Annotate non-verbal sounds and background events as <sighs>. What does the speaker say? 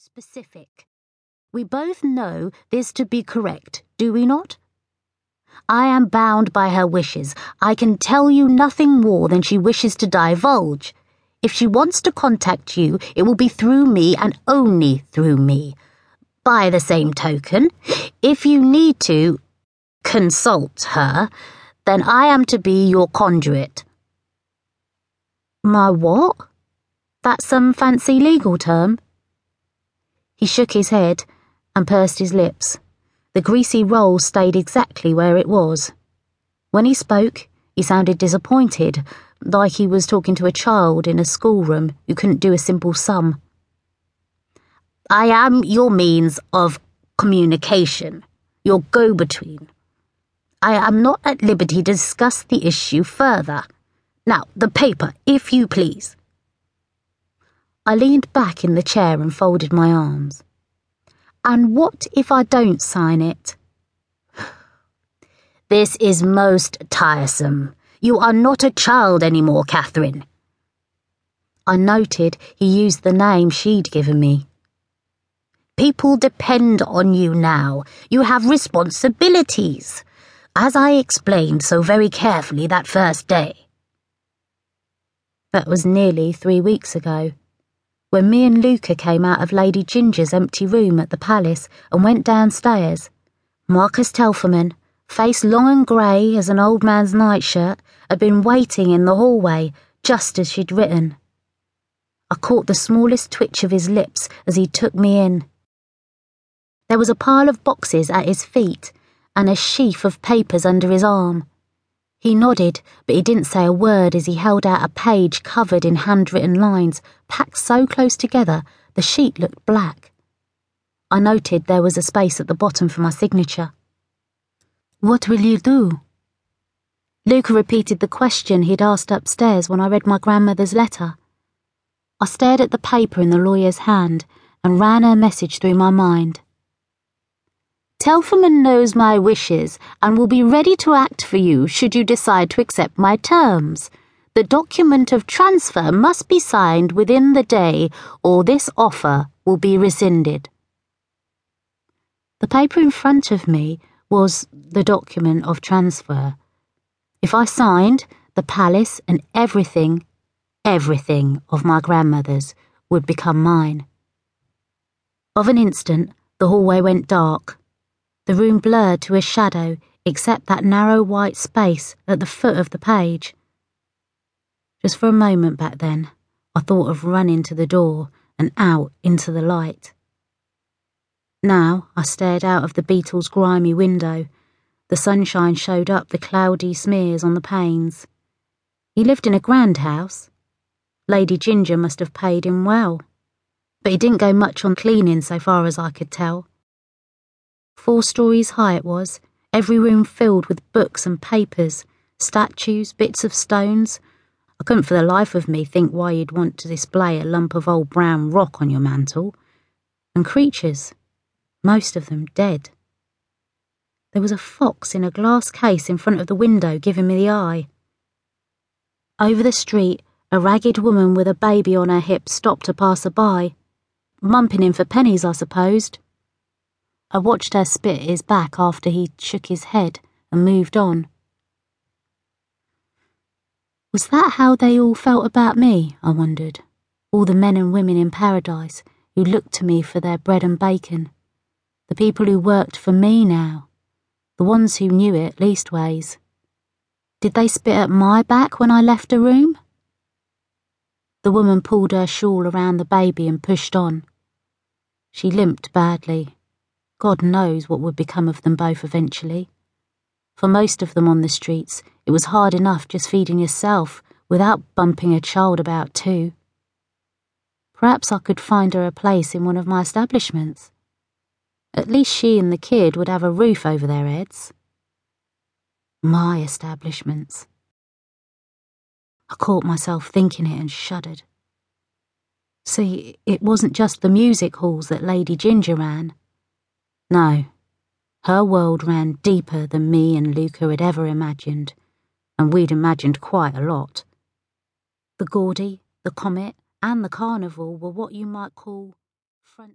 specific. We both know this to be correct, do we not? I am bound by her wishes. I can tell you nothing more than she wishes to divulge. If she wants to contact you, it will be through me and only through me. By the same token, if you need to consult her, then I am to be your conduit. My what? That's some fancy legal term? He shook his head and pursed his lips. The greasy roll stayed exactly where it was. When he spoke, he sounded disappointed, like he was talking to a child in a schoolroom who couldn't do a simple sum. I am your means of communication, your go between. I am not at liberty to discuss the issue further. Now, the paper, if you please. I leaned back in the chair and folded my arms. And what if I don't sign it? <sighs> This is most tiresome. You are not a child any more, Catherine. I noted he used the name she'd given me. People depend on you now. You have responsibilities, as I explained so very carefully that first day. That was nearly three weeks ago when me and Luca came out of Lady Ginger's empty room at the palace and went downstairs. Marcus Telferman, face long and grey as an old man's nightshirt, had been waiting in the hallway just as she'd written. I caught the smallest twitch of his lips as he took me in. There was a pile of boxes at his feet and a sheaf of papers under his arm. He nodded, but he didn't say a word as he held out a page covered in handwritten lines, packed so close together the sheet looked black. I noted there was a space at the bottom for my signature. What will you do? Luca repeated the question he'd asked upstairs when I read my grandmother's letter. I stared at the paper in the lawyer's hand and ran her message through my mind. Telferman knows my wishes and will be ready to act for you should you decide to accept my terms. The document of transfer must be signed within the day or this offer will be rescinded. The paper in front of me was the document of transfer. If I signed, the palace and everything, everything of my grandmother's would become mine. Of an instant, the hallway went dark the room blurred to a shadow except that narrow white space at the foot of the page. Just for a moment back then, I thought of running to the door and out into the light. Now I stared out of the Beetle's grimy window. The sunshine showed up the cloudy smears on the panes. He lived in a grand house. Lady Ginger must have paid him well. But he didn't go much on cleaning so far as I could tell. Four stories high it was, every room filled with books and papers, statues, bits of stones. I couldn't for the life of me think why you'd want to display a lump of old brown rock on your mantel. And creatures, most of them dead. There was a fox in a glass case in front of the window giving me the eye. Over the street, a ragged woman with a baby on her hip stopped a passer-by. Mumping him for pennies, I supposed. I watched her spit his back after he shook his head and moved on. Was that how they all felt about me, I wondered, all the men and women in paradise who looked to me for their bread and bacon, the people who worked for me now, the ones who knew it leastways. Did they spit at my back when I left a room? The woman pulled her shawl around the baby and pushed on. She limped badly God knows what would become of them both eventually. For most of them on the streets, it was hard enough just feeding yourself without bumping a child about too. Perhaps I could find her a place in one of my establishments. At least she and the kid would have a roof over their heads. My establishments. I caught myself thinking it and shuddered. See, it wasn't just the music halls that Lady Ginger ran. No, her world ran deeper than me and Luca had ever imagined, and we'd imagined quite a lot. The Geordie, the Comet, and the Carnival were what you might call